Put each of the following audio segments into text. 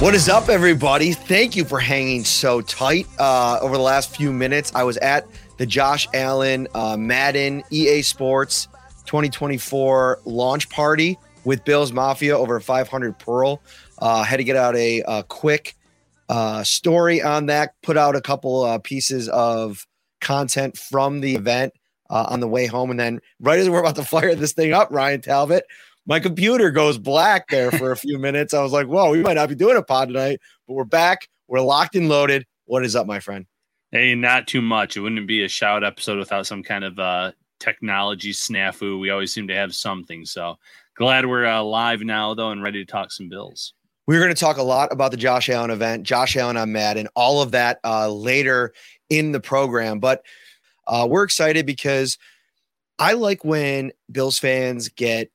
What is up, everybody? Thank you for hanging so tight uh, over the last few minutes. I was at the Josh Allen uh, Madden EA Sports 2024 launch party with Bills Mafia over 500 Pearl. Uh, had to get out a, a quick uh, story on that, put out a couple uh, pieces of content from the event uh, on the way home. And then, right as we're about to fire this thing up, Ryan Talbot, my computer goes black there for a few minutes. I was like, whoa, we might not be doing a pod tonight, but we're back. We're locked and loaded. What is up, my friend? Hey, not too much. It wouldn't be a shout episode without some kind of uh, technology snafu. We always seem to have something. So glad we're uh, live now, though, and ready to talk some Bills. We're going to talk a lot about the Josh Allen event, Josh Allen on Madden, all of that uh, later in the program. But uh, we're excited because I like when Bills fans get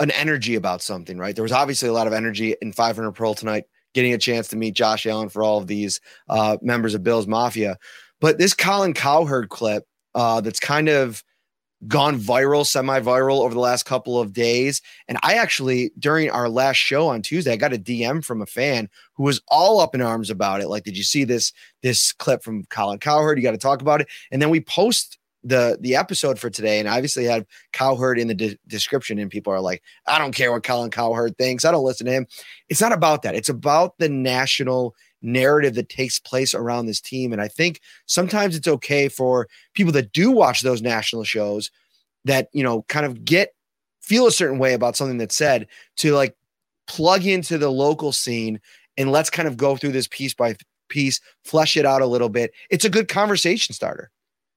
an energy about something, right? There was obviously a lot of energy in 500 Pearl tonight, getting a chance to meet Josh Allen for all of these uh, members of Bills Mafia. But this Colin Cowherd clip uh, that's kind of gone viral, semi viral over the last couple of days. And I actually, during our last show on Tuesday, I got a DM from a fan who was all up in arms about it. Like, did you see this this clip from Colin Cowherd? You got to talk about it. And then we post the the episode for today, and obviously have Cowherd in the de- description, and people are like, I don't care what Colin Cowherd thinks. I don't listen to him. It's not about that. It's about the national narrative that takes place around this team. And I think sometimes it's okay for people that do watch those national shows that, you know, kind of get feel a certain way about something that's said to like plug into the local scene and let's kind of go through this piece by piece, flesh it out a little bit. It's a good conversation starter.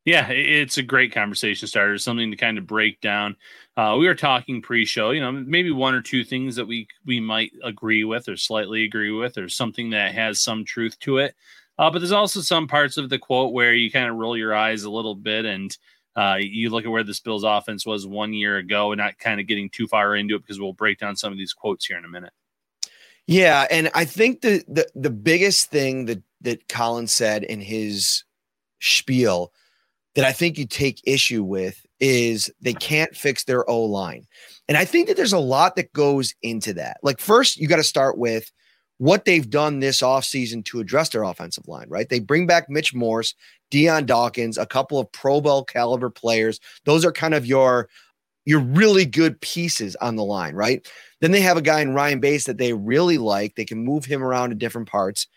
Yeah, it's a great conversation starter, something to kind of break down. Uh, we were talking pre-show, you know, maybe one or two things that we we might agree with or slightly agree with, or something that has some truth to it. Uh, but there's also some parts of the quote where you kind of roll your eyes a little bit, and uh, you look at where this Bills offense was one year ago, and not kind of getting too far into it because we'll break down some of these quotes here in a minute. Yeah, and I think the the the biggest thing that that Colin said in his spiel that I think you take issue with is they can't fix their O line. And I think that there's a lot that goes into that. Like, first, you got to start with what they've done this offseason to address their offensive line, right? They bring back Mitch Morse, Dion Dawkins, a couple of Pro Bowl caliber players. Those are kind of your your really good pieces on the line, right? Then they have a guy in Ryan Bates that they really like. They can move him around to different parts.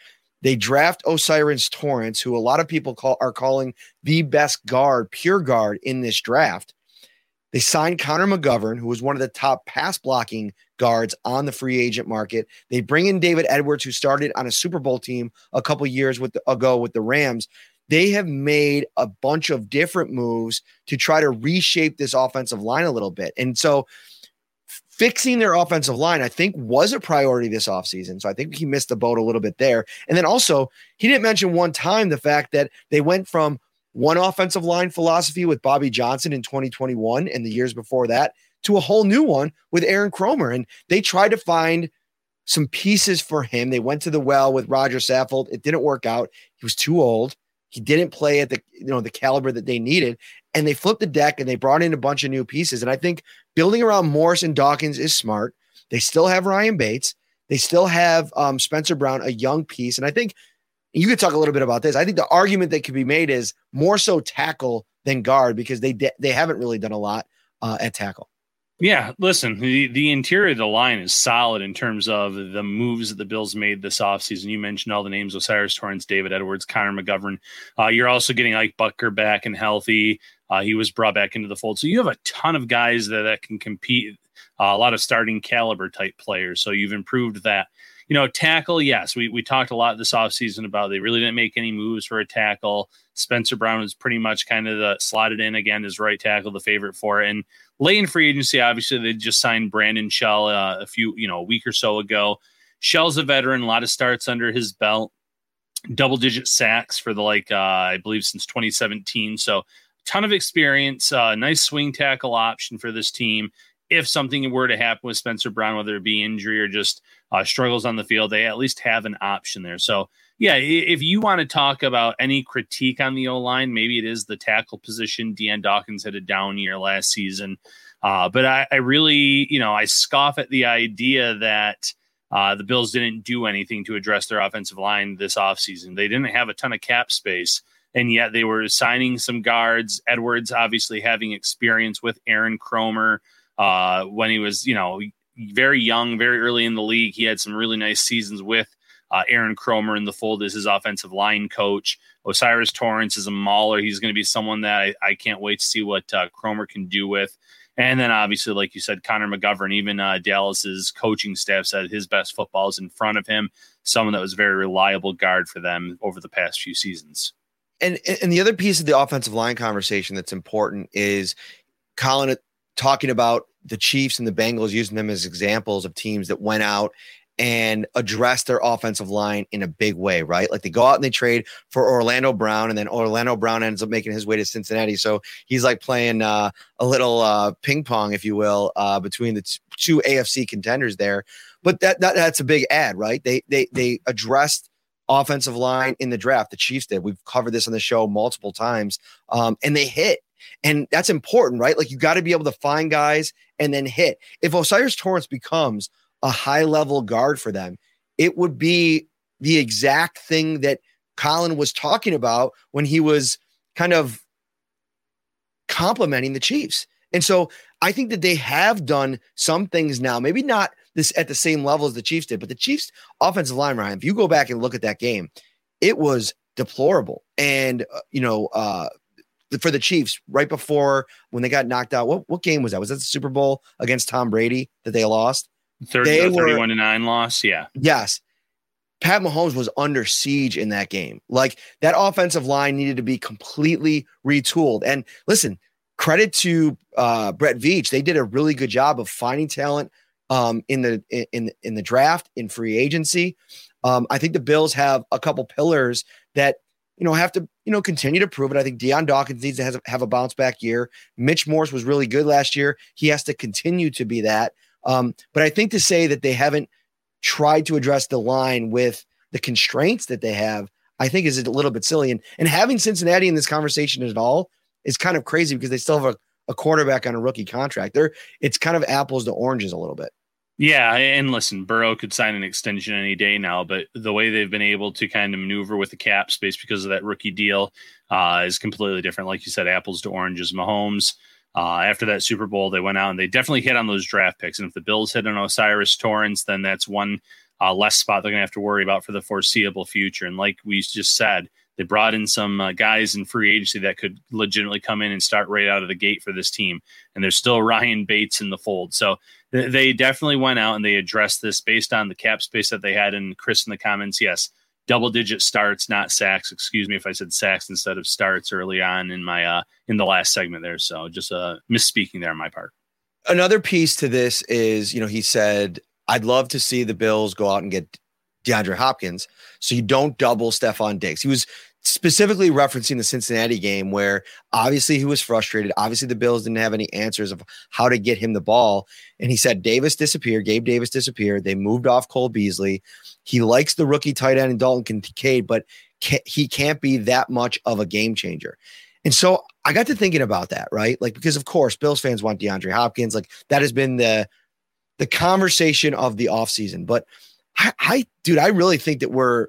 They draft O'Cyrus Torrence, who a lot of people call are calling the best guard, pure guard in this draft. They signed Connor McGovern, who was one of the top pass blocking guards on the free agent market. They bring in David Edwards, who started on a Super Bowl team a couple years with the, ago with the Rams. They have made a bunch of different moves to try to reshape this offensive line a little bit. And so fixing their offensive line, I think, was a priority this offseason. So I think he missed the boat a little bit there. And then also, he didn't mention one time the fact that they went from one offensive line philosophy with Bobby Johnson in 2021 and the years before that to a whole new one with Aaron Kromer. And they tried to find some pieces for him. They went to the well with Roger Saffold. It didn't work out. He was too old. He didn't play at the you know the caliber that they needed, and they flipped the deck and they brought in a bunch of new pieces. And I think building around Morse and Dawkins is smart. They still have Ryan Bates. They still have um, Spencer Brown, a young piece. And I think you could talk a little bit about this. I think the argument that could be made is more so tackle than guard because they de- they haven't really done a lot uh, at tackle. Yeah, listen, the, the interior of the line is solid in terms of the moves that the Bills made this offseason. You mentioned all the names O'Cyrus Torrence, David Edwards, Connor McGovern. Uh, you're also getting Ike Boettger back and healthy. Uh, he was brought back into the fold. So you have a ton of guys that, that can compete, uh, a lot of starting caliber type players. So you've improved that. You know, tackle, yes, we, we talked a lot this offseason about they really didn't make any moves for a tackle. Spencer Brown was pretty much kind of the slotted in again as right tackle, the favorite for it. And late in free agency, obviously they just signed Brandon Shell uh, a few, you know, a week or so ago. Shell's a veteran, a lot of starts under his belt, double digit sacks for the like uh, I believe since 2017. So ton of experience, uh, nice swing tackle option for this team. If something were to happen with Spencer Brown, whether it be injury or just uh, struggles on the field, they at least have an option there. So yeah, if you want to talk about any critique on the O line, maybe it is the tackle position. Dion Dawkins had a down year last season. Uh, but I, I, really, you know, I scoff at the idea that uh, the Bills didn't do anything to address their offensive line this offseason. They didn't have a ton of cap space, and yet they were signing some guards. Edwards obviously having experience with Aaron Kromer uh, when he was, you know, very young, very early in the league. He had some really nice seasons with uh, Aaron Kromer in the fold as his offensive line coach. O'Cyrus Torrence is a mauler. He's going to be someone that I, I, can't wait to see what uh, Kromer can do with. And then obviously, like you said, Connor McGovern, even uh, Dallas's coaching staff said his best football is in front of him. Someone that was very reliable guard for them over the past few seasons. And and the other piece of the offensive line conversation that's important is Colin uh, talking about the Chiefs and the Bengals using them as examples of teams that went out and address their offensive line in a big way, right? Like they go out and they trade for Orlando Brown, and then Orlando Brown ends up making his way to Cincinnati. So he's like playing uh, a little uh, ping pong, if you will, uh, between the t- two AFC contenders there. But that, that that's a big ad, right? They they they addressed offensive line in the draft. The Chiefs did. We've covered this on the show multiple times, um, and they hit. And that's important, right? Like you got to be able to find guys and then hit. If O'Cyrus Torrence becomes a high level guard for them. It would be the exact thing that Colin was talking about when he was kind of complimenting the Chiefs. And so I think that they have done some things now, maybe not this at the same level as the Chiefs did, but the Chiefs offensive line, Ryan, if you go back and look at that game, it was deplorable. And, uh, you know, uh, for the Chiefs, right before when they got knocked out, what, what game was that? Was that the Super Bowl against Tom Brady that they lost? 30, they 31 to 9 loss. Yeah. Yes. Pat Mahomes was under siege in that game. Like that offensive line needed to be completely retooled. And listen, credit to uh, Brett Veach. They did a really good job of finding talent um, in the in in the draft in free agency. Um, I think the Bills have a couple pillars that you know have to you know continue to prove it. I think Dion Dawkins needs to have, have a bounce back year. Mitch Morse was really good last year. He has to continue to be that. Um, but I think to say that they haven't tried to address the line with the constraints that they have, I think is a little bit silly. And and having Cincinnati in this conversation at all is kind of crazy because they still have a, a quarterback on a rookie contract. They're it's kind of apples to oranges a little bit. Yeah, and listen, Burrow could sign an extension any day now, but the way they've been able to kind of maneuver with the cap space because of that rookie deal uh, is completely different. Like you said, apples to oranges. Mahomes uh, after that Super Bowl, they went out and they definitely hit on those draft picks. And if the Bills hit on O'Cyrus Torrence, then that's one uh, less spot they're going to have to worry about for the foreseeable future. And like we just said, they brought in some uh, guys in free agency that could legitimately come in and start right out of the gate for this team. And there's still Ryan Bates in the fold. So th- they definitely went out and they addressed this based on the cap space that they had. And Chris in the comments, yes, double digit starts, not sacks. Excuse me if I said sacks instead of starts early on in my uh in the last segment there. So just uh misspeaking there on my part. Another piece to this is, you know, he said, I'd love to see the Bills go out and get DeAndre Hopkins so you don't double Stefon Diggs. He was specifically referencing the Cincinnati game where obviously he was frustrated. Obviously, the Bills didn't have any answers of how to get him the ball. And he said Davis disappeared, Gabe Davis disappeared. They moved off Cole Beasley. He likes the rookie tight end and Dalton Kincaid, but he can't be that much of a game changer. And so I got to thinking about that, right? Like, because of course, Bills fans want DeAndre Hopkins. Like, that has been the the conversation of the offseason. But I, I dude, I really think that we're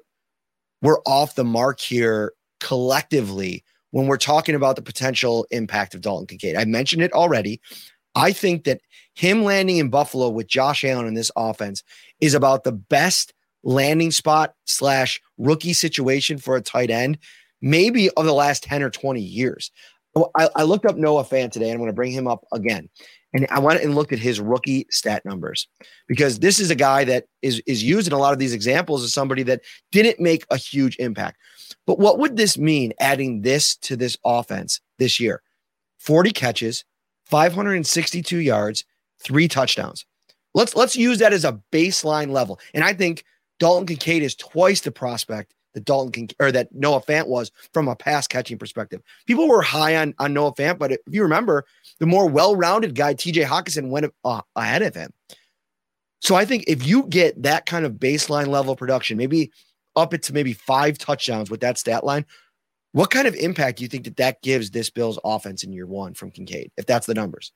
we're off the mark here collectively when we're talking about the potential impact of Dalton Kincaid. I mentioned it already. I think that him landing in Buffalo with Josh Allen in this offense is about the best landing spot slash rookie situation for a tight end, maybe of the last 10 or 20 years. I, I looked up Noah Fant today. And I'm going to bring him up again. And I went and looked at his rookie stat numbers because this is a guy that is, is used in a lot of these examples as somebody that didn't make a huge impact. But what would this mean adding this to this offense this year? 40 catches, 562 yards, three touchdowns. Let's let's use that as a baseline level. And I think Dalton Kincaid is twice the prospect that Dalton Kincaid, or that Noah Fant was from a pass catching perspective. People were high on, on Noah Fant, but if you remember, the more well-rounded guy, TJ Hockenson, went uh, ahead of him. So I think if you get that kind of baseline level production, maybe up it to maybe five touchdowns with that stat line, what kind of impact do you think that that gives this Bills offense in year one from Kincaid, if that's the numbers?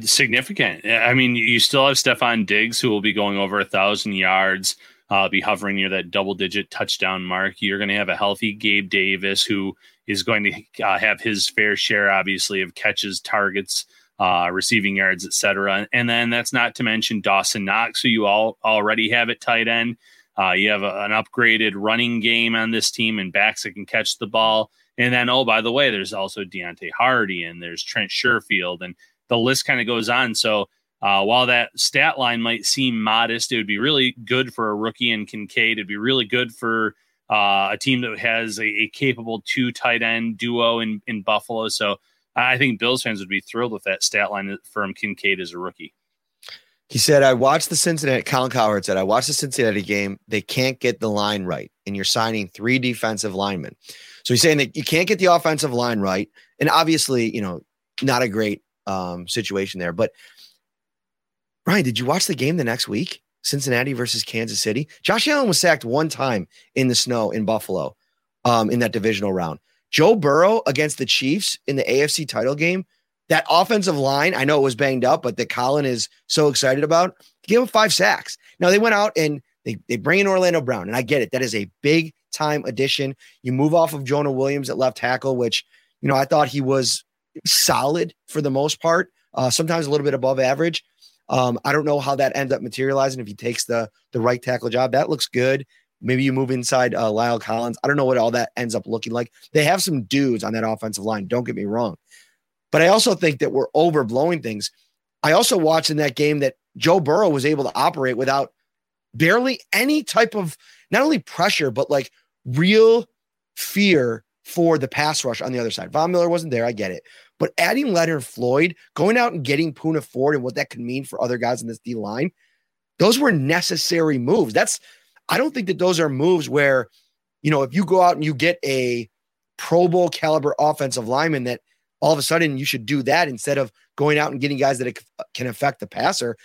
Significant. I mean, you still have Stefon Diggs who will be going over a thousand yards uh, be hovering near that double digit touchdown mark. You're going to have a healthy Gabe Davis who is going to uh, have his fair share, obviously, of catches, targets, uh, receiving yards, etc. And then that's not to mention Dawson Knox, who you all already have at tight end. Uh, you have a, an upgraded running game on this team and backs that can catch the ball. And then, oh, by the way, there's also Deonte Harty and there's Trent Sherfield, and the list kind of goes on. So uh, while that stat line might seem modest, it would be really good for a rookie in Kincaid. It'd be really good for uh, a team that has a, a, capable two tight end duo in, in Buffalo. So I think Bills fans would be thrilled with that stat line from Kincaid as a rookie. He said, I watched the Cincinnati, Colin Cowherd said, I watched the Cincinnati game. They can't get the line right. And you're signing three defensive linemen. So he's saying that you can't get the offensive line right. And obviously, you know, not a great um, situation there. But Ryan, did you watch the game the next week? Cincinnati versus Kansas City. Josh Allen was sacked one time in the snow in Buffalo um, in that divisional round. Joe Burrow against the Chiefs in the AFC title game. That offensive line, I know it was banged up, but that Colin is so excited about, gave him five sacks. Now they went out and they, they bring in Orlando Brown, and I get it. That is a big time addition. You move off of Jonah Williams at left tackle, which, you know, I thought he was solid for the most part, uh, sometimes a little bit above average. Um, I don't know how that ends up materializing if he takes the the right tackle job. That looks good. Maybe you move inside uh, La'el Collins. I don't know what all that ends up looking like. They have some dudes on that offensive line. Don't get me wrong, but I also think that we're overblowing things. I also watched in that game that Joe Burrow was able to operate without barely any type of not only pressure but like real fear for the pass rush on the other side. Von Miller wasn't there. I get it. But adding Leonard Floyd, going out and getting Poona Ford and what that could mean for other guys in this D line, those were necessary moves. That's, I don't think that those are moves where, you know, if you go out and you get a Pro Bowl caliber offensive lineman that all of a sudden you should do that instead of going out and getting guys that uh, can affect the passer.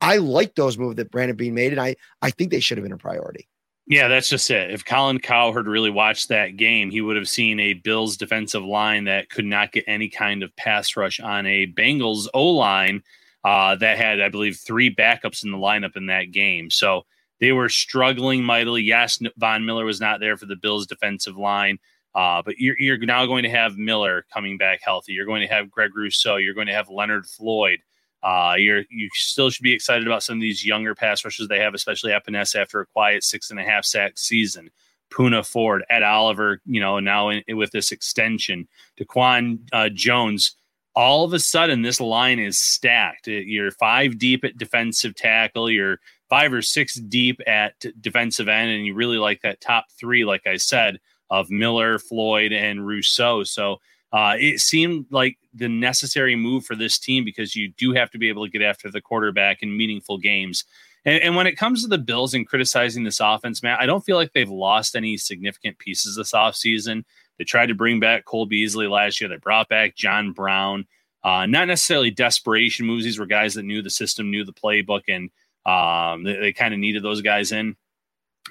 I like those moves that Brandon Beane made, and I I think they should have been a priority. Yeah, that's just it. If Colin Cowherd really watched that game, he would have seen a Bills defensive line that could not get any kind of pass rush on a Bengals O line uh, that had, I believe, three backups in the lineup in that game. So they were struggling mightily. Yes, Von Miller was not there for the Bills defensive line, uh, but you're, you're now going to have Miller coming back healthy. You're going to have Greg Rousseau. You're going to have Leonard Floyd. Uh, you're you still should be excited about some of these younger pass rushers they have, especially Epenesa after a quiet six and a half sack season. Poona Ford, Ed Oliver, you know, now in, with this extension, Daquan uh, Jones. All of a sudden, this line is stacked. You're five deep at defensive tackle. You're five or six deep at defensive end, and you really like that top three, like I said, of Miller, Floyd, and Rousseau. So uh, it seemed like the necessary move for this team because you do have to be able to get after the quarterback in meaningful games. And, and, when it comes to the Bills and criticizing this offense, Matt, I don't feel like they've lost any significant pieces this offseason. They tried to bring back Cole Beasley last year. They brought back John Brown. Uh, not necessarily desperation moves. These were guys that knew the system, knew the playbook, and um, they, they kind of needed those guys in.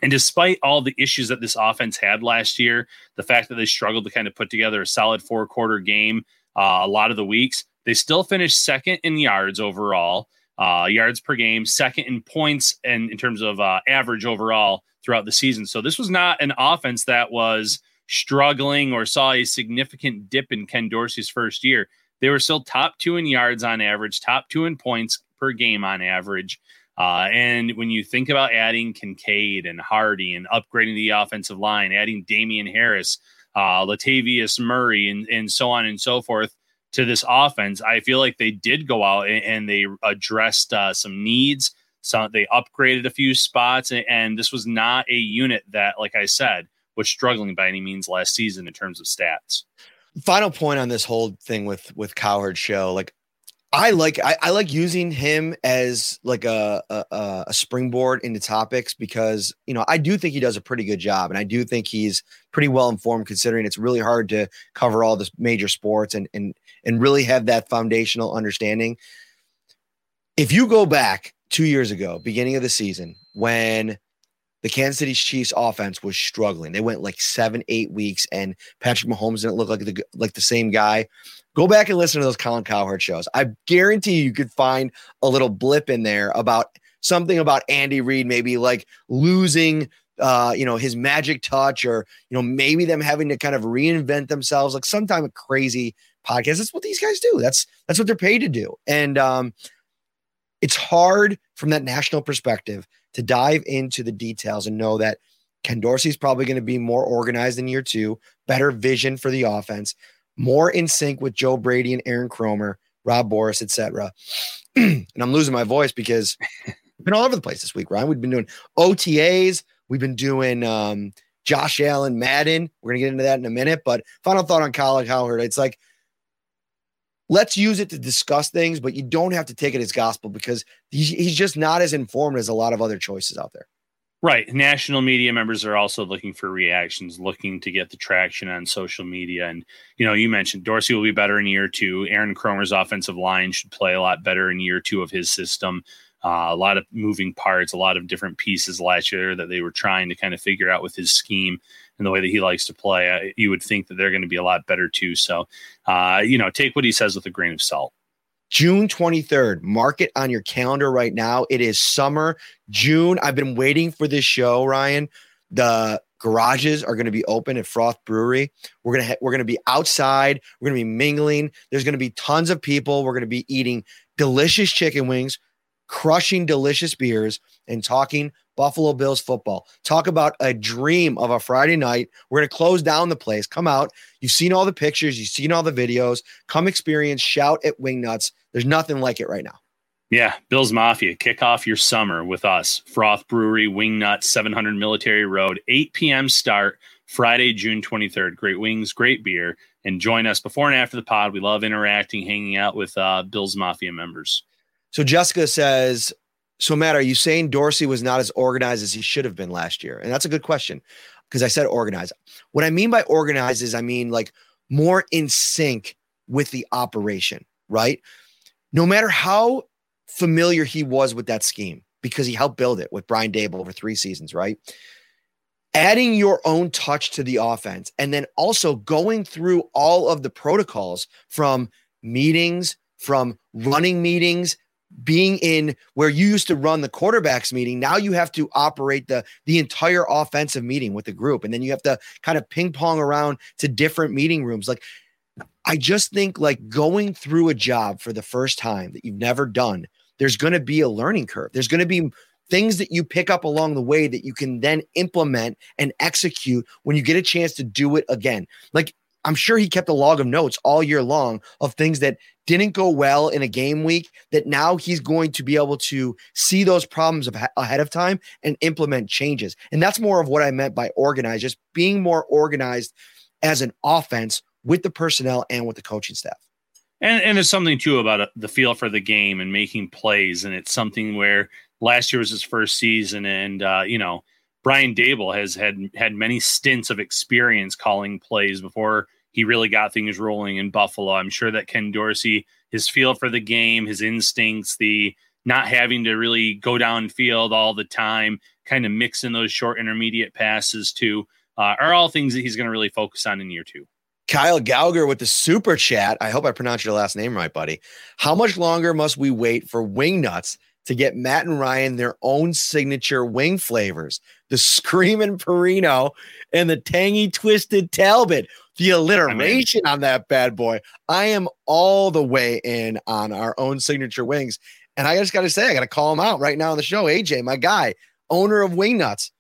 And despite all the issues that this offense had last year, the fact that they struggled to kind of put together a solid four quarter game uh, a lot of the weeks, they still finished second in yards overall, uh, yards per game, second in points, and in terms of uh, average overall throughout the season. So this was not an offense that was struggling or saw a significant dip in Ken Dorsey's first year. they were still top two in yards on average, top two in points per game on average. Uh, and when you think about adding Kincaid and Harty and upgrading the offensive line, adding Damien Harris, uh, Latavius Murray, and, and so on and so forth to this offense, I feel like they did go out and, and they addressed uh, some needs. So they upgraded a few spots, and, and this was not a unit that, like I said, was struggling by any means last season in terms of stats. Final point on this whole thing with with Cowherd show, like I like I, I, like using him as like a, a, a springboard into topics because you know I do think he does a pretty good job and I do think he's pretty well informed considering it's really hard to cover all the major sports and and and really have that foundational understanding. If you go back two years ago, beginning of the season, when the Kansas City Chiefs offense was struggling. They went like seven, eight weeks, and Patrick Mahomes didn't look like the like the same guy. Go back and listen to those Colin Cowherd shows. I guarantee you could find a little blip in there about something about Andy Reid, maybe like losing uh, you know, his magic touch, or you know, maybe them having to kind of reinvent themselves, like sometime a crazy podcast. That's what these guys do. That's that's what they're paid to do. And um, it's hard from that national perspective to dive into the details and know that Ken Dorsey is probably going to be more organized in year two, better vision for the offense, more in sync with Joe Brady and Aaron Kromer, Rob Boras, etc. and I'm losing my voice because I've been all over the place this week, Ryan. We've been doing OTAs, we've been doing um, Josh Allen, Madden. We're gonna get into that in a minute. But final thought on Colin Cowherd, it's like let's use it to discuss things, but you don't have to take it as gospel because he's, just not as informed as a lot of other choices out there. Right. National media members are also looking for reactions, looking to get the traction on social media. And, you know, you mentioned Dorsey will be better in year two. Aaron Kromer's offensive line should play a lot better in year two of his system. Uh, a lot of moving parts, a lot of different pieces last year that they were trying to kind of figure out with his scheme and the way that he likes to play. You would think that they're going to be a lot better too. So, uh, you know, take what he says with a grain of salt. June 23rd. Mark it on your calendar right now. It is summer, June. I've been waiting for this show, Ryan. The garages are going to be open at Froth Brewery. We're going to ha- we're going to be outside. We're going to be mingling. There's going to be tons of people. We're going to be eating delicious chicken wings, crushing delicious beers, and talking Buffalo Bills football. Talk about a dream of a Friday night. We're going to close down the place. Come out. You've seen all the pictures, you've seen all the videos. Come experience, shout at Wingnutz. There's nothing like it right now. Yeah, Bills Mafia, kick off your summer with us. Froth Brewery, Wingnut, 700 Military Road, 8 p.m. start, Friday, June 23rd. Great wings, great beer. And join us before and after the pod. We love interacting, hanging out with uh, Bills Mafia members. So Jessica says, so, Matt, are you saying Dorsey was not as organized as he should have been last year? And that's a good question because I said organized. What I mean by organized is I mean like more in sync with the operation, right? No matter how familiar he was with that scheme, because he helped build it with Brian Daboll over three seasons, right? Adding your own touch to the offense and then also going through all of the protocols from meetings, from running meetings, being in where you used to run the quarterbacks meeting now you have to operate the the entire offensive meeting with the group. And then you have to kind of ping pong around to different meeting rooms. Like i just think like going through a job for the first time that you've never done there's going to be a learning curve. There's going to be things that you pick up along the way that you can then implement and execute when you get a chance to do it again. Like I'm sure he kept a log of notes all year long of things that didn't go well in a game week that now he's going to be able to see those problems ahead of time and implement changes. And that's more of what I meant by organized, just being more organized as an offense with the personnel and with the coaching staff. And, and there's something too about uh, the feel for the game and making plays. And it's something where last year was his first season. And, uh, you know, Brian Daboll has had had many stints of experience calling plays before he really got things rolling in Buffalo. I'm sure that Ken Dorsey, his feel for the game, his instincts, the not having to really go downfield all the time, kind of mixing those short intermediate passes too, uh, are all things that he's going to really focus on in year two. Kyle Gauger with the super chat. I hope I pronounced your last name right, buddy. How much longer must we wait for Wingnutz to get Matt and Ryan their own signature wing flavors? The screaming Parrino, and the tangy twisted Talbot. The alliteration on that bad boy. I am all the way in on our own signature wings. And I just got to say, I got to call him out right now on the show. AJ, my guy, owner of Wingnutz.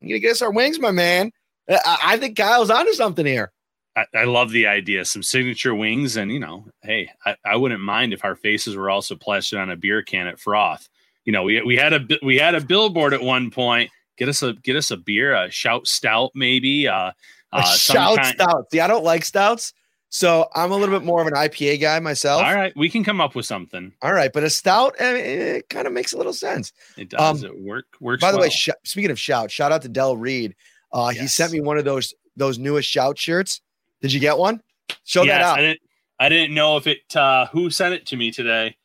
You gonna get us our wings, my man. I, I think Kyle's onto something here. I, I, love the idea. Some signature wings, and you know, hey, I, I, wouldn't mind if our faces were also plastered on a beer can at Froth. You know, we we had a we had a billboard at one point. Get us a get us a beer, a shout stout, maybe. Uh, uh shout kind- stout. See, I don't like stouts. So I'm a little bit more of an IPA guy myself. All right, we can come up with something. All right, but a stout, I mean, it kind of makes a little sense. It does. Um, it work works. By the well. way, sh- speaking of shout, shout out to Dell Reed. Uh, yes. He sent me one of those those newest shout shirts. Did you get one? Show yes, that out. I didn't, I didn't know if it uh, who sent it to me today.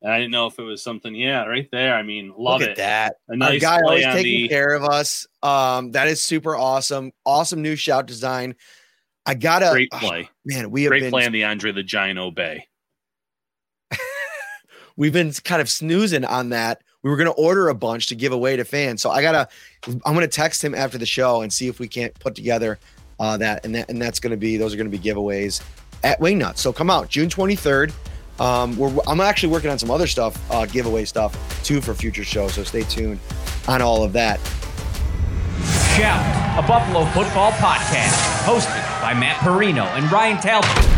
And I didn't know if it was something. Yeah, right there. I mean, love Look it. That a nice Our guy always taking the... care of us. Um, that is super awesome. Awesome new shout design. I gotta great play, oh, man. We have great been, play on the Andre the Giant Obey. we've been kind of snoozing on that. We were gonna order a bunch to give away to fans, so I gotta. I'm gonna text him after the show and see if we can't put together uh, that and that and that's gonna be those are gonna be giveaways at Wingnut. So come out June 23rd. Um, I'm actually working on some other stuff, uh, giveaway stuff too for future shows. So stay tuned on all of that. Shout, a Buffalo football podcast hosted by Matt Parrino and Ryan Talbot.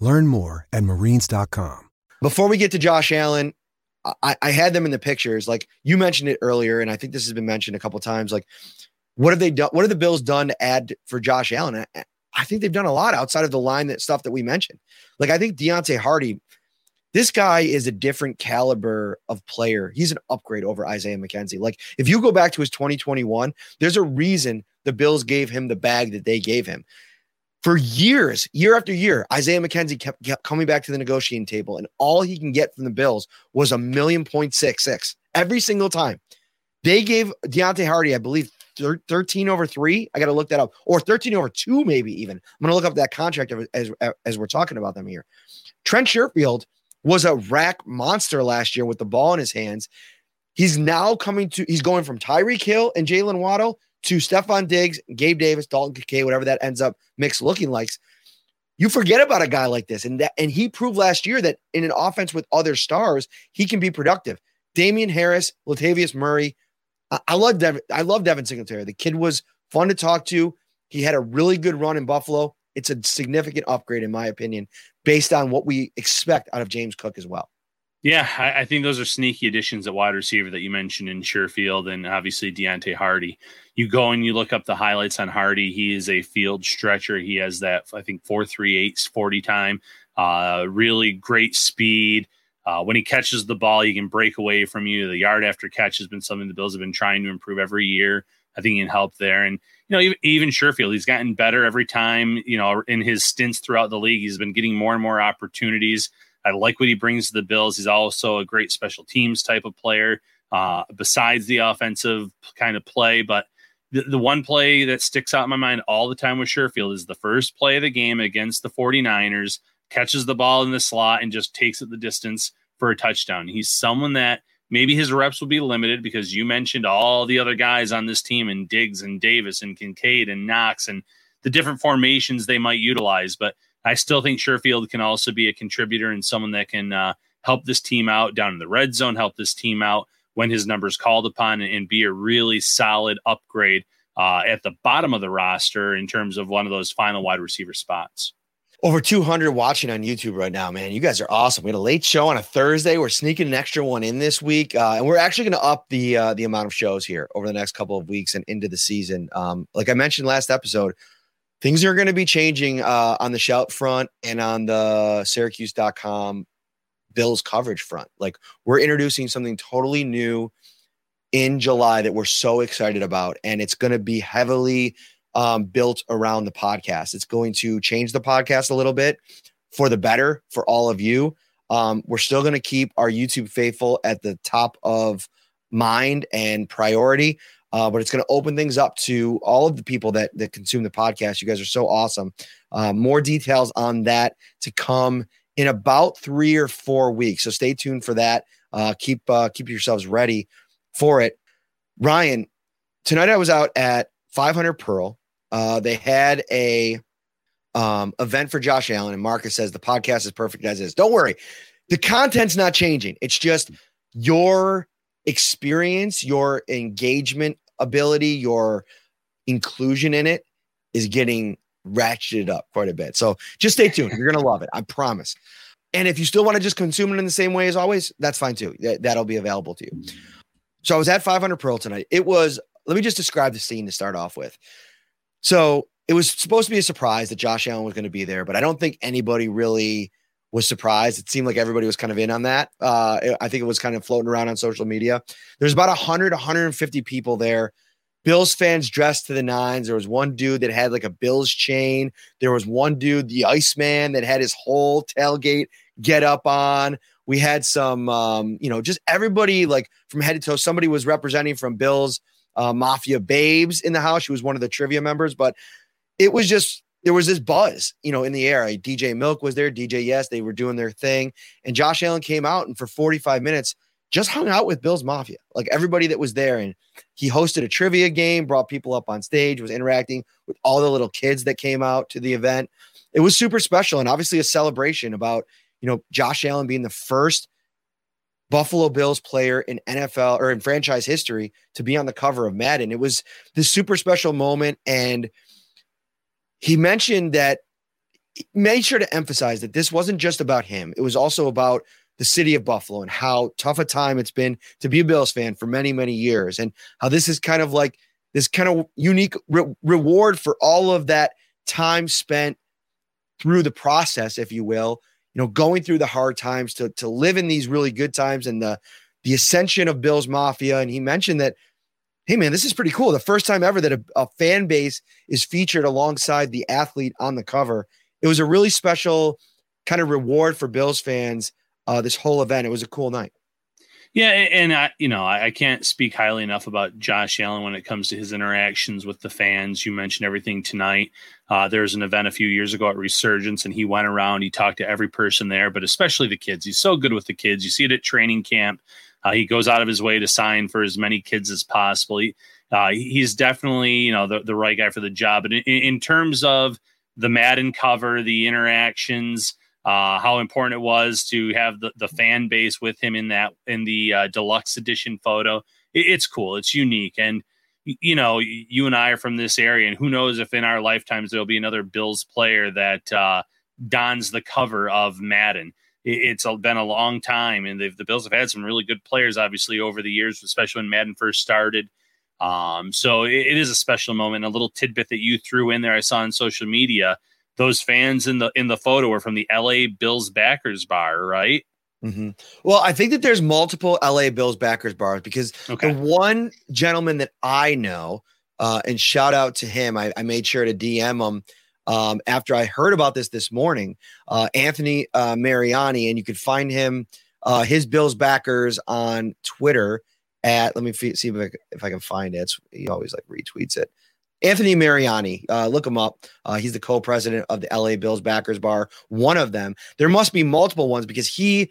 Learn more at marines.com. Before we get to Josh Allen, I, I had them in the pictures. Like you mentioned it earlier, and I think this has been mentioned a couple times. Like, what have they done? What have the Bills done to add for Josh Allen? I, I think they've done a lot outside of the line that stuff that we mentioned. Like, I think Deonte Harty, this guy is a different caliber of player. He's an upgrade over Isaiah McKenzie. Like if you go back to his 2021, there's a reason the Bills gave him the bag that they gave him. For years, year after year, Isaiah McKenzie kept, kept coming back to the negotiating table, and all he can get from the Bills was a million point six six every single time. They gave Deonte Harty, I believe, 13 over three. I got to look that up, or 13 over two, maybe even. I'm to look up that contract as, as, as we're talking about them here. Trent Sherfield was a rack monster last year with the ball in his hands. He's now coming to, he's going from Tyreek Hill and Jalen Waddle to Stefon Diggs, Gabe Davis, Dalton Kincaid, whatever that ends up mix looking like. You forget about a guy like this. And that, and he proved last year that in an offense with other stars, he can be productive. Damien Harris, Latavius Murray. I, I love Devin. I love Devin Singletary. The kid was fun to talk to. He had a really good run in Buffalo. It's a significant upgrade, in my opinion, based on what we expect out of James Cook as well. Yeah, I, I, think those are sneaky additions at wide receiver that you mentioned in Sherfield and obviously Deonte Harty. You go and you look up the highlights on Harty. He is a field stretcher. He has that, I think, 438 40 time, uh, really great speed. Uh, when he catches the ball, he can break away from you. The yard after catch has been something the Bills have been trying to improve every year. I think he can help there. And you know, even, even Sherfield, he's gotten better every time. You know, in his stints throughout the league, he's been getting more and more opportunities. I like what he brings to the Bills. He's also a great special teams type of player, uh, besides the offensive kind of play. But the, the one play that sticks out in my mind all the time with Sherfield is the first play of the game against the 49ers, catches the ball in the slot and just takes it the distance for a touchdown. He's someone that Maybe his reps will be limited because you mentioned all the other guys on this team and Diggs and Davis and Kincaid and Knox and the different formations they might utilize. But I still think Sherfield can also be a contributor and someone that can uh, help this team out down in the red zone, help this team out when his number is called upon and, and be a really solid upgrade uh, at the bottom of the roster in terms of one of those final wide receiver spots. Over 200 watching on YouTube right now, man. You guys are awesome. We had a late show on a Thursday. We're sneaking an extra one in this week, uh, and we're actually going to up the uh, the amount of shows here over the next couple of weeks and into the season. Um, like I mentioned last episode, things are going to be changing uh, on the shout front and on the Syracuse.com Bills coverage front. Like we're introducing something totally new in July that we're so excited about, and it's going to be heavily um, built around the podcast. It's going to change the podcast a little bit for the better for all of you. Um, we're still going to keep our YouTube faithful at the top of mind and priority, uh, but it's going to open things up to all of the people that that consume the podcast. You guys are so awesome. Uh, more details on that to come in about three or four weeks. So stay tuned for that. Uh, keep uh, keep yourselves ready for it. Ryan, tonight I was out at 500 Pearl. Uh, they had a um, event for Josh Allen, and Marcus says the podcast is perfect as is. Don't worry, the content's not changing. It's just your experience, your engagement ability, your inclusion in it is getting ratcheted up quite a bit. So just stay tuned. You're gonna love it. I promise. And if you still want to just consume it in the same way as always, that's fine too. That, that'll be available to you. So I was at 500 Pearl tonight. It was, let me just describe the scene to start off with. So it was supposed to be a surprise that Josh Allen was going to be there, but I don't think anybody really was surprised. It seemed like everybody was kind of in on that. Uh, I think it was kind of floating around on social media. There's about 100, 150 people there. Bills fans dressed to the nines. There was one dude that had like a Bills chain. There was one dude, the Iceman, that had his whole tailgate get up on. We had some, um, you know, just everybody like from head to toe. Somebody was representing from Bills uh, Mafia Babes in the house. She was one of the trivia members, but it was just there was this buzz, you know, in the air. DJ Milk was there, DJ Yes, they were doing their thing, and Josh Allen came out and for 45 minutes just hung out with Bills Mafia, like everybody that was there, and he hosted a trivia game, brought people up on stage, was interacting with all the little kids that came out to the event. It was super special, and obviously a celebration about you know Josh Allen being the first Buffalo Bills player in NFL or in franchise history to be on the cover of Madden. It was this super special moment. And he mentioned that made sure to emphasize that this wasn't just about him, it was also about the city of Buffalo and how tough a time it's been to be a Bills fan for many, many years, and how this is kind of like this kind of unique re- reward for all of that time spent through the process, if you will, you know, going through the hard times to to live in these really good times and the the ascension of Bills Mafia. And he mentioned that, hey man, this is pretty cool. The first time ever that a, a fan base is featured alongside the athlete on the cover. It was a really special kind of reward for Bills fans. Uh, this whole event. It was a cool night. Yeah, and I, you know, I, can't speak highly enough about Josh Allen when it comes to his interactions with the fans. You mentioned everything tonight. Uh, there was an event a few years ago at Resurgence, and he went around. He talked to every person there, but especially the kids. He's so good with the kids. You see it at training camp. Uh, he goes out of his way to sign for as many kids as possible. He, uh, he's definitely, you know, the, the right guy for the job. But in, in terms of the Madden cover, the interactions, uh, how important it was to have the, the fan base with him in that in the uh, deluxe edition photo. It, it's cool. It's unique, and you know, you and I are from this area, and who knows if in our lifetimes there'll be another Bills player that uh, dons the cover of Madden. It, it's been a long time, and the Bills have had some really good players, obviously, over the years, especially when Madden first started. Um, so it, it is a special moment. A little tidbit that you threw in there, I saw on social media those fans in the in the photo are from the LA Bills backers bar, right? Mm-hmm. Well, I think that there's multiple LA Bills backers bars because okay. the one gentleman that I know, uh, and shout out to him, I, I made sure to DM him um, after I heard about this this morning. Uh, Anthony uh, Mariani, and you can find him, uh, his Bills backers on Twitter at. Let me see if I, if I can find it. He always like retweets it. Anthony Mariani, uh, look him up. Uh, he's the co-president of the LA Bills backers bar. One of them. There must be multiple ones because he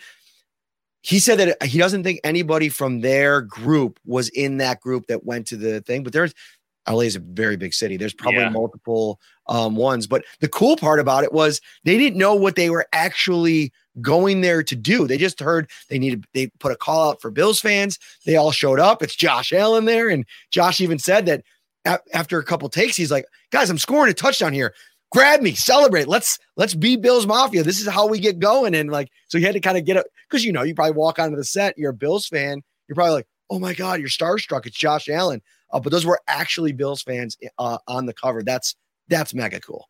he said that he doesn't think anybody from their group was in that group that went to the thing. But there's LA is a very big city. There's probably Yeah. multiple um, ones, but the cool part about it was they didn't know what they were actually going there to do. They just heard they needed they put a call out for Bills fans. They all showed up. It's Josh Allen there, and Josh even said that a- after a couple takes, he's like, "Guys, I'm scoring a touchdown here. Grab me, celebrate. Let's let's be Bills Mafia. This is how we get going." And like, so he had to kind of get up because you know you probably walk onto the set. You're a Bills fan. You're probably like, "Oh my god, you're starstruck. It's Josh Allen." Uh, but those were actually Bills fans uh, on the cover. That's that's mega cool.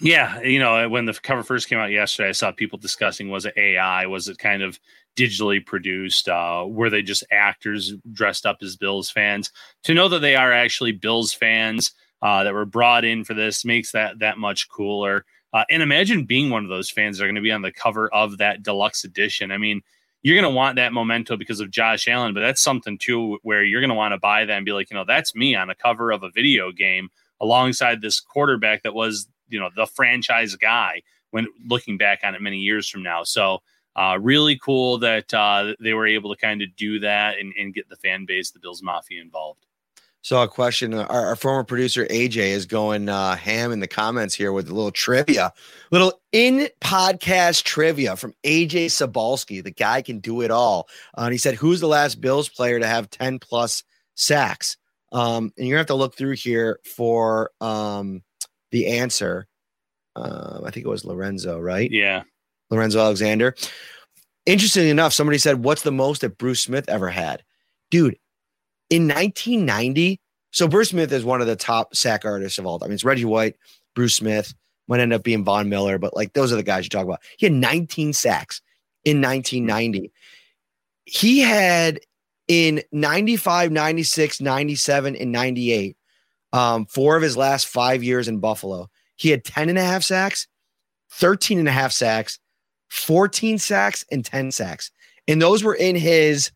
Yeah, you know, when the cover first came out yesterday, I saw people discussing was it AI? Was it kind of digitally produced? Uh, were they just actors dressed up as Bills fans? To know that they are actually Bills fans uh, that were brought in for this makes that that much cooler. Uh, and imagine being one of those fans that are going to be on the cover of that deluxe edition. I mean, you're going to want that memento because of Josh Allen, but that's something too where you're going to want to buy that and be like, you know, that's me on a cover of a video game alongside this quarterback that was, you know, the franchise guy when looking back on it many years from now. So, uh, really cool that uh, they were able to kind of do that and, and get the fan base, the Bills Mafia involved. So a question, our, our former producer AJ is going uh, ham in the comments here with a little trivia, little in podcast trivia from AJ Sabalski. The guy can do it all. Uh, and he said, "Who's the last Bills player to have ten plus sacks?" Um, and you're gonna have to look through here for um, the answer. Um, I think it was Lorenzo, right? Yeah. Lorenzo Alexander. Interestingly enough, somebody said, What's the most that Bruce Smith ever had? Dude, in 1990, so Bruce Smith is one of the top sack artists of all time. I mean, it's Reggie White, Bruce Smith, might end up being Von Miller, but like those are the guys you talk about. He had 19 sacks in 1990. He had in 95, 96, 97, and 98, um, four of his last five years in Buffalo. He had 10 and a half sacks, 13 and a half sacks, 14 sacks, and 10 sacks. And those were in his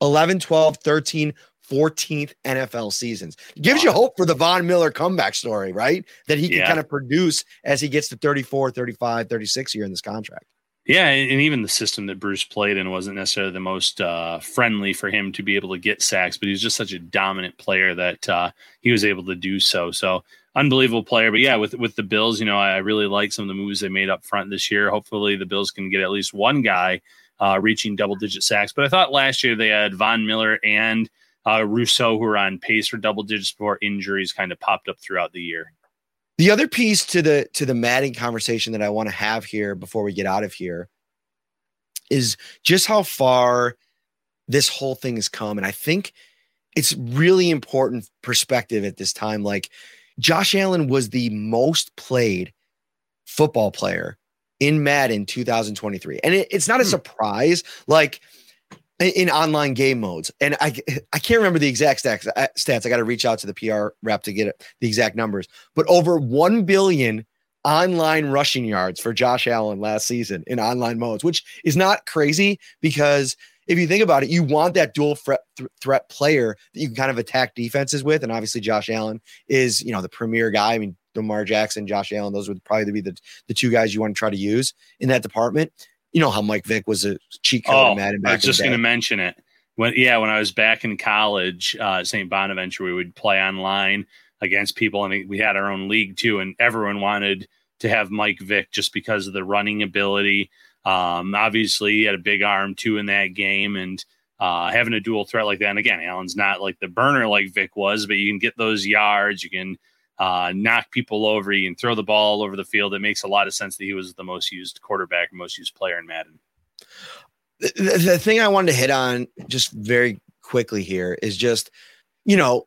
11, 12, 13, 14th NFL seasons. It gives you hope for the Von Miller comeback story, right? That he can Yeah. kind of produce as he gets to 34, 35, 36 year in this contract. Yeah, and and even the system that Bruce played in wasn't necessarily the most uh, friendly for him to be able to get sacks, but he was just such a dominant player that uh, he was able to do so. So unbelievable player. But yeah, with with the Bills, you know, I really like some of the moves they made up front this year. Hopefully, the Bills can get at least one guy uh, reaching double digit sacks. But I thought last year they had Von Miller and uh, Rousseau who were on pace for double digits before injuries kind of popped up throughout the year. The other piece to the to the Madden conversation that I want to have here before we get out of here is just how far this whole thing has come. And I think it's really important perspective at this time. Like Josh Allen was the most played football player in Madden 2023. And it- it's not a surprise. Like in- in online game modes. And I I can't remember the exact stats. uh, Stats. I got to reach out to the PR rep to get it, the exact numbers. But over one billion online rushing yards for Josh Allen last season in online modes, which is not crazy because if you think about it, you want that dual threat, th- threat player that you can kind of attack defenses with. And obviously, Josh Allen is you know the premier guy. I mean, Lamar Jackson, Josh Allen, those would probably be the the two guys you want to try to use in that department. You know how Mike Vick was a cheat code Oh, in Madden I was just going to mention it. When yeah, when I was back in college uh, at St. Bonaventure, we would play online against people, and we had our own league too. And everyone wanted to have Mike Vick just because of the running ability. Um, obviously, he had a big arm too in that game, and uh, having a dual threat like that. And again, Allen's not like the burner like Vick was, but you can get those yards. You can uh, knock people over. You can throw the ball all over the field. It makes a lot of sense that he was the most used quarterback, most used player in Madden. the, the- the thing I wanted to hit on just very quickly here is just, you know,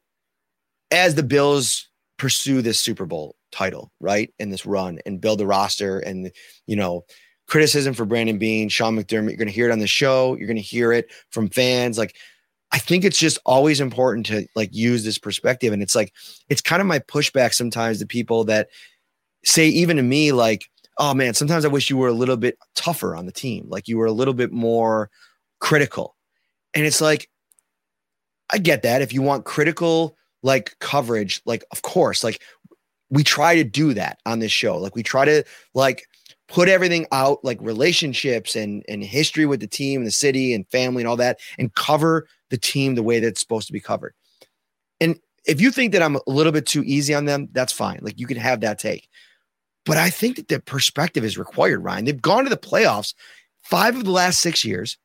as the Bills pursue this Super Bowl title, right, and this run and build the roster and, you know, criticism for Brandon Beane, Sean McDermott, you're going to hear it on the show. You're going to hear it from fans. Like, I think it's just always important to like use this perspective. And it's like, it's kind of my pushback sometimes to people that say, even to me, like, oh man, sometimes I wish you were a little bit tougher on the team. Like you were a little bit more critical. And it's like, I get that. If you want critical like coverage, like of course, like we try to do that on this show. Like we try to like put everything out, like relationships and and history with the team and the city and family and all that, and cover the team the way that's supposed to be covered. And if you think that I'm a little bit too easy on them, that's fine. Like you can have that take. But I think that the perspective is required, Ryan. They've gone to the playoffs five of the last six years.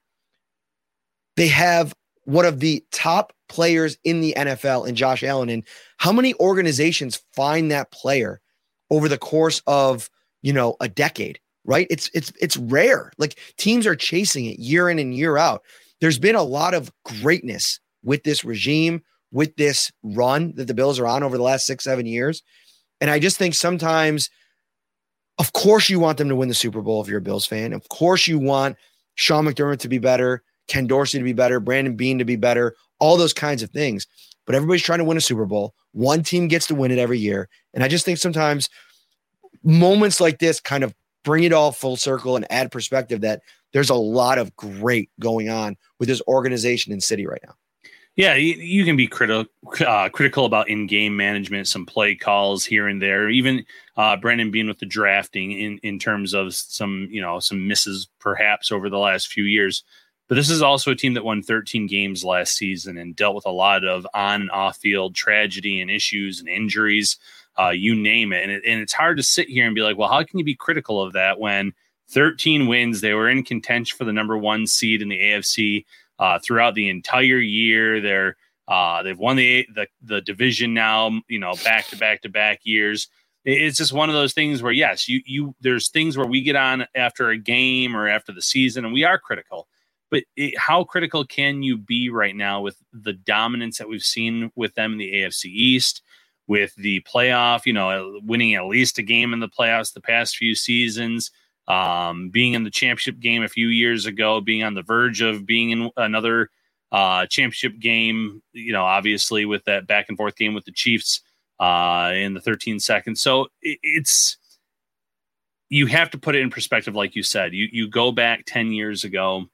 They have one of the top players in the NFL in Josh Allen. And how many organizations find that player over the course of, you know, a decade? Right? It's it's it's rare. Like teams are chasing it year in and year out. There's been a lot of greatness with this regime, with this run that the Bills are on over the last six, seven years. And I just think sometimes, of course, you want them to win the Super Bowl if you're a Bills fan. Of course, you want Sean McDermott to be better, Ken Dorsey to be better, Brandon Beane to be better, all those kinds of things. But everybody's trying to win a Super Bowl. One team gets to win it every year. And I just think sometimes moments like this kind of bring it all full circle and add perspective that there's a lot of great going on with this organization in city right now. Yeah, you, you can be critical uh, critical about in-game management, some play calls here and there. Even uh, Brandon Beane with the drafting in in terms of some you know some misses perhaps over the last few years. But this is also a team that won 13 games last season and dealt with a lot of on and off field tragedy and issues and injuries, uh, you name it. And, it. and it's hard to sit here and be like, well, how can you be critical of that when 13 wins, they were in contention for the number one seed in the AFC uh, throughout the entire year. They're uh, they've won the, the the division now, you know, back to back to back years. It's just one of those things where yes, you you there's things where we get on after a game or after the season, and we are critical. But it, how critical can you be right now with the dominance that we've seen with them in the AFC East, with the playoff, you know, winning at least a game in the playoffs the past few seasons? Um, being in the championship game a few years ago, being on the verge of being in another uh, championship game, you know, obviously with that back and forth game with the Chiefs uh, in the 13 seconds. So it's, you have to put it in perspective, like you said. You, you go back 10 years ago,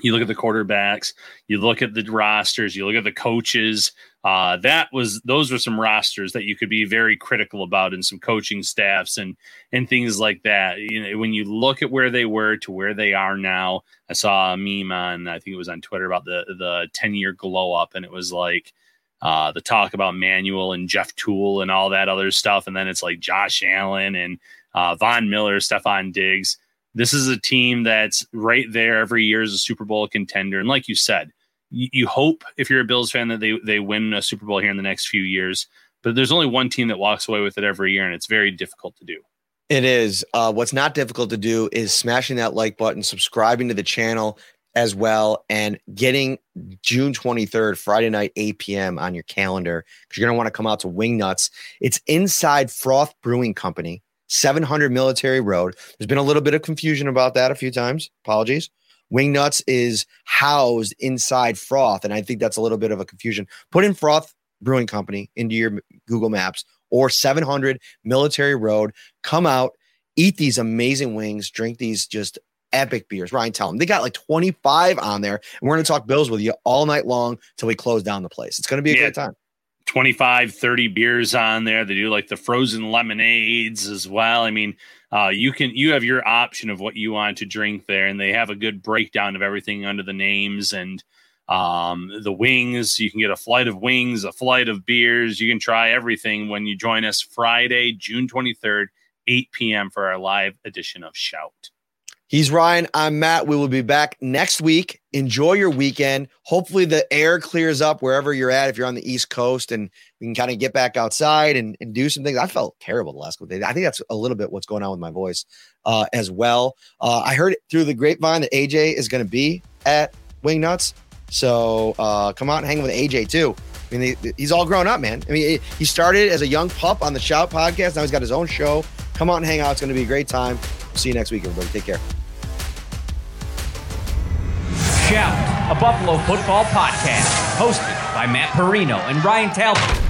you look at the quarterbacks, you look at the rosters, you look at the coaches. Uh, that was those were some rosters that you could be very critical about, and some coaching staffs and and things like that. You know, when you look at where they were to where they are now, I saw a meme on I think it was on Twitter about the the ten year glow up, and it was like. Uh, the talk about Manuel and Jeff Tuel and all that other stuff, and then it's like Josh Allen and uh, Von Miller, Stefon Diggs this is a team that's right there every year as a Super Bowl contender. And like you said, you, hope if you're a Bills fan that they, they win a Super Bowl here in the next few years. But there's only one team that walks away with it every year, and it's very difficult to do. It is. Uh, what's not difficult to do is smashing that like button, subscribing to the channel as well, and getting June 23rd, Friday night, 8 p.m. on your calendar because you're going to want to come out to Wingnutz. It's inside Froth Brewing Company. 700 Military Road. There's been a little bit of confusion about that a few times. Apologies. Wingnutz is housed inside Froth, and I think that's a little bit of a confusion. Put in Froth Brewing Company into your Google Maps or 700 Military Road. Come out, eat these amazing wings, drink these just epic beers. Ryan, tell them they got like 25 on there, and we're going to talk Bills with you all night long till we close down the place. It's going to be a yeah. great time. 25, 30 beers on there. They do like the frozen lemonades as well. I mean, uh, you can you have your option of what you want to drink there, and they have a good breakdown of everything under the names and um, the wings. You can get a flight of wings, a flight of beers. You can try everything when you join us Friday, June 23rd, 8 p.m. for our live edition of Shout. He's Ryan. I'm Matt. We will be back next week. Enjoy your weekend. Hopefully, the air clears up wherever you're at. If you're on the East Coast and we can kind of get back outside and, and do some things. I felt terrible the last couple days. I think that's a little bit what's going on with my voice uh, as well. Uh, I heard through the grapevine that AJ is going to be at Wingnutz. So uh, come out and hang with AJ too. I mean, he, he's all grown up, man. I mean, he started as a young pup on the Shout podcast. Now he's got his own show. Come out and hang out. It's going to be a great time. See you next week, everybody. Take care. Shout, a Buffalo football podcast, hosted by Matt Parrino and Ryan Talbot.